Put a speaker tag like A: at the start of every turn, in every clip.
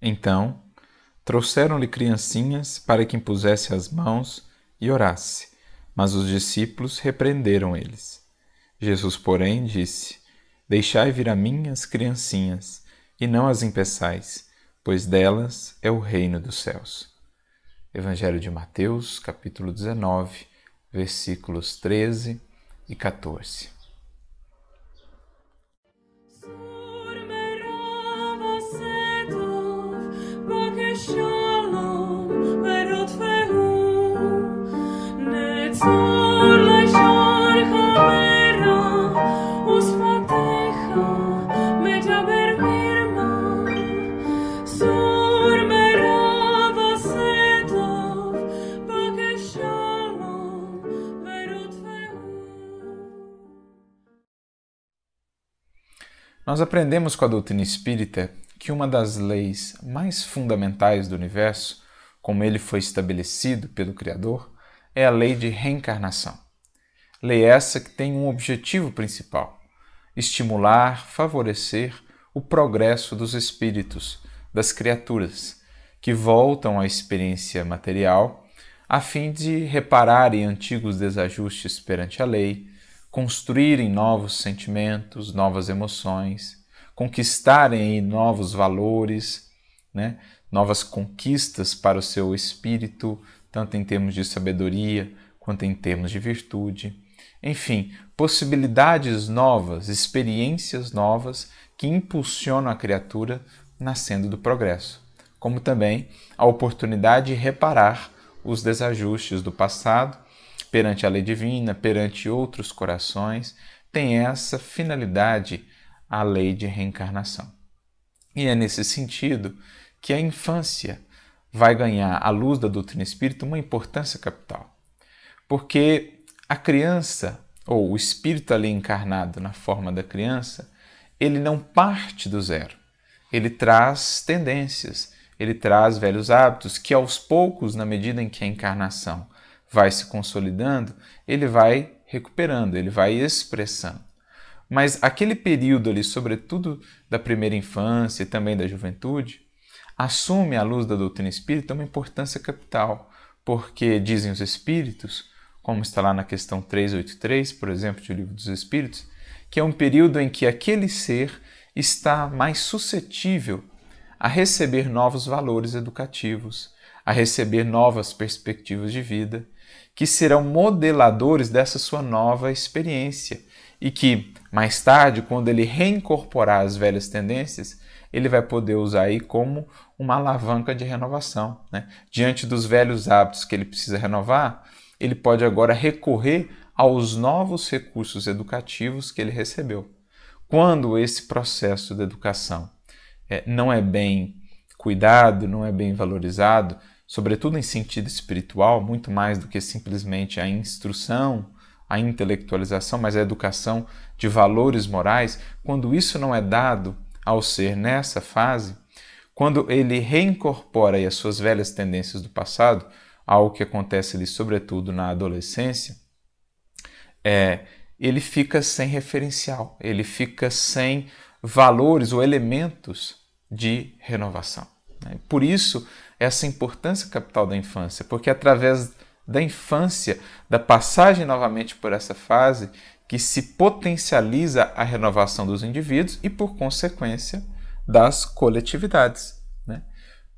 A: Então, trouxeram-lhe criancinhas para que impusesse as mãos e orasse, mas os discípulos repreenderam eles. Jesus, porém, disse: Deixai vir a mim as criancinhas, e não as impeçais, pois delas é o reino dos céus. Evangelho de Mateus, capítulo 19, versículos 13 e 14. Nós aprendemos com a doutrina espírita que uma das leis mais fundamentais do universo, como ele foi estabelecido pelo Criador, é a lei de reencarnação. Lei essa que tem um objetivo principal: estimular, favorecer o progresso dos espíritos, das criaturas, que voltam à experiência material a fim de repararem antigos desajustes perante a lei, construírem novos sentimentos, novas emoções, conquistarem novos valores, né? novas conquistas para o seu espírito, tanto em termos de sabedoria quanto em termos de virtude. Enfim, possibilidades novas, experiências novas que impulsionam a criatura nascendo do progresso, como também a oportunidade de reparar os desajustes do passado perante a lei divina, perante outros corações, tem essa finalidade a lei de reencarnação. E é nesse sentido que a infância vai ganhar, à luz da doutrina espírita, uma importância capital. Porque a criança, ou o espírito ali encarnado na forma da criança, ele não parte do zero. Ele traz tendências, ele traz velhos hábitos que aos poucos, na medida em que a encarnação vai se consolidando, ele vai recuperando, ele vai expressando. Mas aquele período ali, sobretudo da primeira infância e também da juventude, assume à luz da doutrina espírita uma importância capital, porque dizem os espíritos, como está lá na questão 383, por exemplo, do Livro dos Espíritos, que é um período em que aquele ser está mais suscetível a receber novos valores educativos, a receber novas perspectivas de vida que serão modeladores dessa sua nova experiência e que, mais tarde, quando ele reincorporar as velhas tendências, ele vai poder usar aí como uma alavanca de renovação. Né? Diante dos velhos hábitos que ele precisa renovar, ele pode agora recorrer aos novos recursos educativos que ele recebeu. Quando esse processo de educação é, não é bem cuidado, não é bem valorizado, sobretudo em sentido espiritual, muito mais do que simplesmente a instrução, a intelectualização, mas a educação de valores morais, quando isso não é dado ao ser nessa fase, quando ele reincorpora as suas velhas tendências do passado, algo que acontece ali sobretudo na adolescência, é, ele fica sem referencial, ele fica sem valores ou elementos de renovação. Né? Por isso, essa importância capital da infância, porque é através da infância, da passagem novamente por essa fase, que se potencializa a renovação dos indivíduos e, por consequência, das coletividades. Né?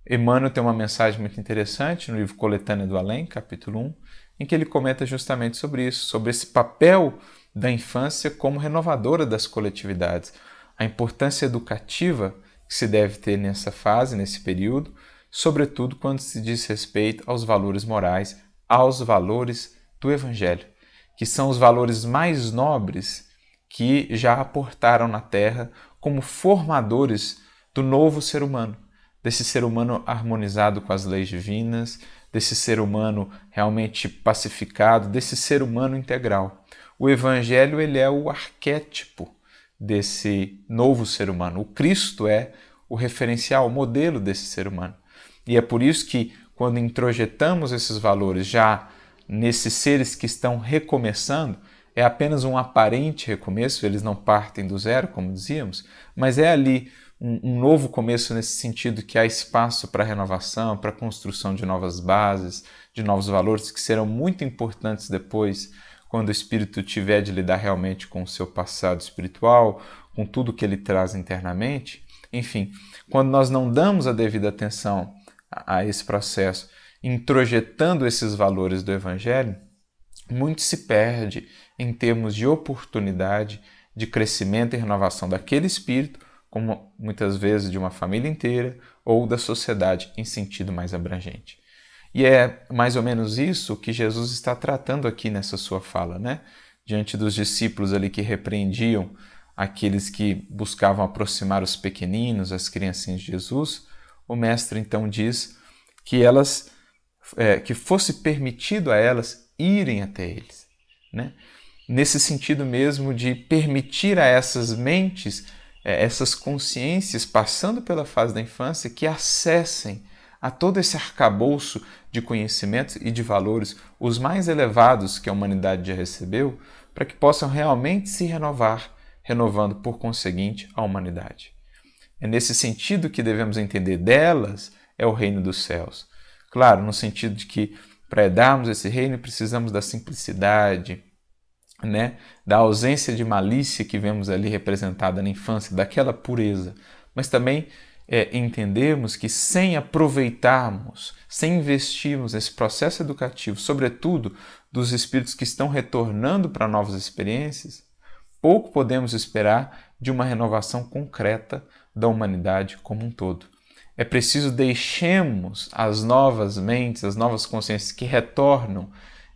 A: Emmanuel tem uma mensagem muito interessante no livro Coletânea do Além, capítulo 1, em que ele comenta justamente sobre isso, sobre esse papel da infância como renovadora das coletividades, a importância educativa que se deve ter nessa fase, nesse período, sobretudo quando se diz respeito aos valores morais, aos valores do Evangelho, que são os valores mais nobres que já aportaram na Terra como formadores do novo ser humano, desse ser humano harmonizado com as leis divinas, desse ser humano realmente pacificado, desse ser humano integral. O Evangelho ele é o arquétipo desse novo ser humano. O Cristo é o referencial, o modelo desse ser humano. E é por isso que, quando introjetamos esses valores já nesses seres que estão recomeçando, é apenas um aparente recomeço, eles não partem do zero, como dizíamos, mas é ali um, um novo começo nesse sentido que há espaço para renovação, para construção de novas bases, de novos valores que serão muito importantes depois, quando o espírito tiver de lidar realmente com o seu passado espiritual, com tudo que ele traz internamente. Enfim, quando nós não damos a devida atenção a, esse processo, introjetando esses valores do Evangelho, muito se perde em termos de oportunidade de crescimento e renovação daquele espírito, como muitas vezes de uma família inteira ou da sociedade em sentido mais abrangente. E é mais ou menos isso que Jesus está tratando aqui nessa sua fala, né? Diante dos discípulos ali que repreendiam aqueles que buscavam aproximar os pequeninos, as criancinhas de Jesus, o mestre então diz que elas, é, que fosse permitido a elas irem até eles, né? Nesse sentido mesmo de permitir a essas mentes, é, essas consciências passando pela fase da infância que acessem a todo esse arcabouço de conhecimentos e de valores, os mais elevados que a humanidade já recebeu, para que possam realmente se renovar, renovando por conseguinte a humanidade. É nesse sentido que devemos entender delas é o reino dos céus. Claro, no sentido de que para darmos esse reino precisamos da simplicidade, né, da ausência de malícia que vemos ali representada na infância, daquela pureza, mas também é, entendermos que sem aproveitarmos, sem investirmos nesse processo educativo, sobretudo dos espíritos que estão retornando para novas experiências, pouco podemos esperar de uma renovação concreta da humanidade como um todo. É preciso deixemos as novas mentes, as novas consciências que retornam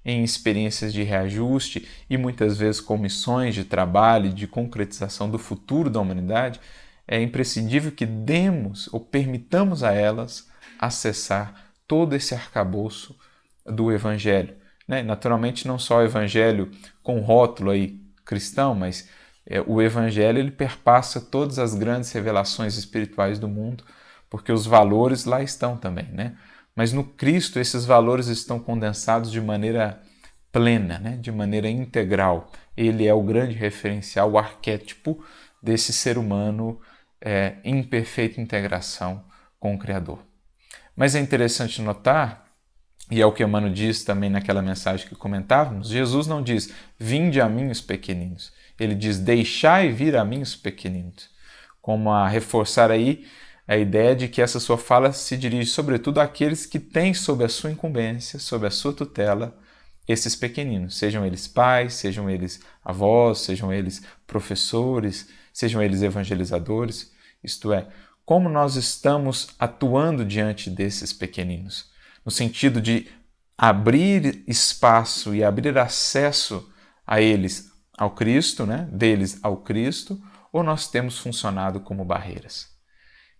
A: em experiências de reajuste e muitas vezes com missões de trabalho de concretização do futuro da humanidade, é imprescindível que demos ou permitamos a elas acessar todo esse arcabouço do Evangelho. Né? Naturalmente, não só o Evangelho com rótulo aí cristão, mas é, o Evangelho ele perpassa todas as grandes revelações espirituais do mundo, porque os valores lá estão também. Né? Mas no Cristo, esses valores estão condensados de maneira plena, né? de maneira integral. Ele é o grande referencial, o arquétipo desse ser humano é, em perfeita integração com o Criador. Mas é interessante notar, e é o que Emmanuel diz também naquela mensagem que comentávamos, Jesus não diz, vinde a mim os pequeninos. Ele diz, deixai vir a mim os pequeninos. Como a reforçar aí a ideia de que essa sua fala se dirige sobretudo àqueles que têm sob a sua incumbência, sob a sua tutela, esses pequeninos, sejam eles pais, sejam eles avós, sejam eles professores, sejam eles evangelizadores, isto é, como nós estamos atuando diante desses pequeninos, no sentido de abrir espaço e abrir acesso a eles ao Cristo, né? deles ao Cristo, ou nós temos funcionado como barreiras.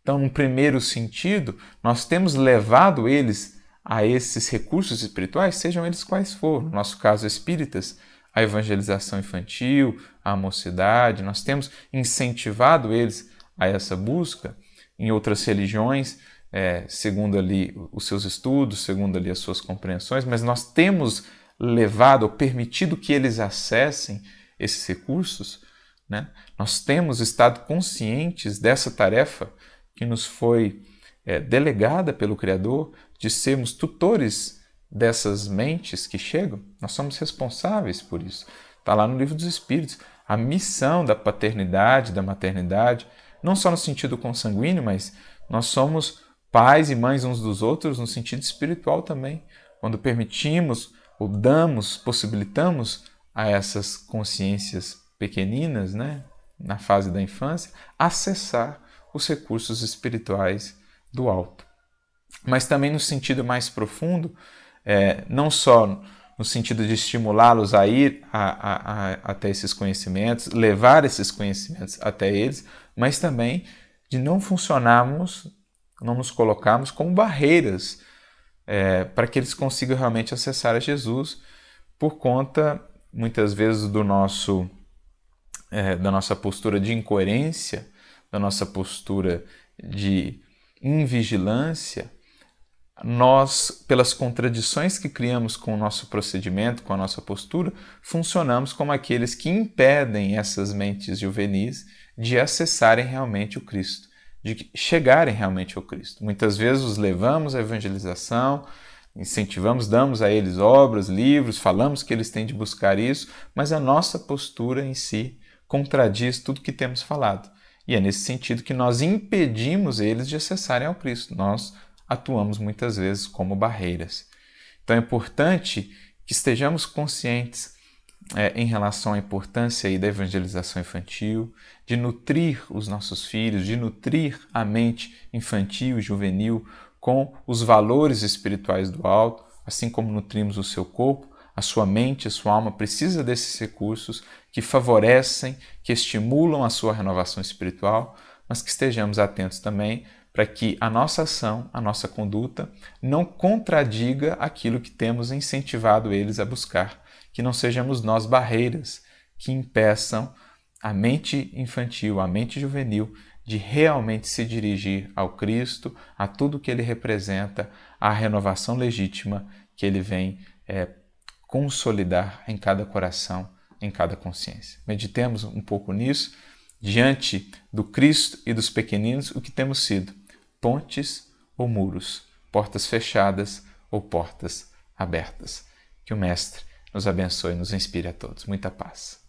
A: Então, no primeiro sentido, nós temos levado eles a esses recursos espirituais, sejam eles quais forem. No nosso caso, espíritas, a evangelização infantil, a mocidade, nós temos incentivado eles a essa busca. Em outras religiões, é, segundo ali os seus estudos, segundo ali as suas compreensões, mas nós temos levado ou permitido que eles acessem esses recursos, né? nós temos estado conscientes dessa tarefa que nos foi é, delegada pelo Criador de sermos tutores dessas mentes que chegam, nós somos responsáveis por isso. Está lá no livro dos Espíritos. A missão da paternidade, da maternidade, não só no sentido consanguíneo, mas nós somos pais e mães uns dos outros no sentido espiritual também. Quando permitimos ou damos, possibilitamos a essas consciências pequeninas, né, na fase da infância, acessar os recursos espirituais do alto. Mas também no sentido mais profundo, é, não só no sentido de estimulá-los a ir a, a, a, até esses conhecimentos, levar esses conhecimentos até eles, mas também de não funcionarmos, não nos colocarmos como barreiras é, para que eles consigam realmente acessar a Jesus por conta, muitas vezes, do nosso é, da nossa postura de incoerência, da nossa postura de invigilância, nós, pelas contradições que criamos com o nosso procedimento, com a nossa postura, funcionamos como aqueles que impedem essas mentes juvenis de acessarem realmente o Cristo, de chegarem realmente ao Cristo. Muitas vezes os levamos à evangelização, incentivamos, damos a eles obras, livros, falamos que eles têm de buscar isso, mas a nossa postura em si contradiz tudo que temos falado. E é nesse sentido que nós impedimos eles de acessarem ao Cristo. Nós atuamos muitas vezes como barreiras. Então é importante que estejamos conscientes é, em relação à importância aí da evangelização infantil, de nutrir os nossos filhos, de nutrir a mente infantil e juvenil com os valores espirituais do alto, assim como nutrimos o seu corpo, a sua mente, a sua alma precisa desses recursos que favorecem, que estimulam a sua renovação espiritual, mas que estejamos atentos também para que a nossa ação, a nossa conduta não contradiga aquilo que temos incentivado eles a buscar, que não sejamos nós barreiras que impeçam a mente infantil, a mente juvenil de realmente se dirigir ao Cristo, a tudo que ele representa, à renovação legítima que ele vem é, consolidar em cada coração, em cada consciência. Meditemos um pouco nisso, diante do Cristo e dos pequeninos, o que temos sido: pontes ou muros, portas fechadas ou portas abertas. Que o Mestre nos abençoe e nos inspire a todos. Muita paz.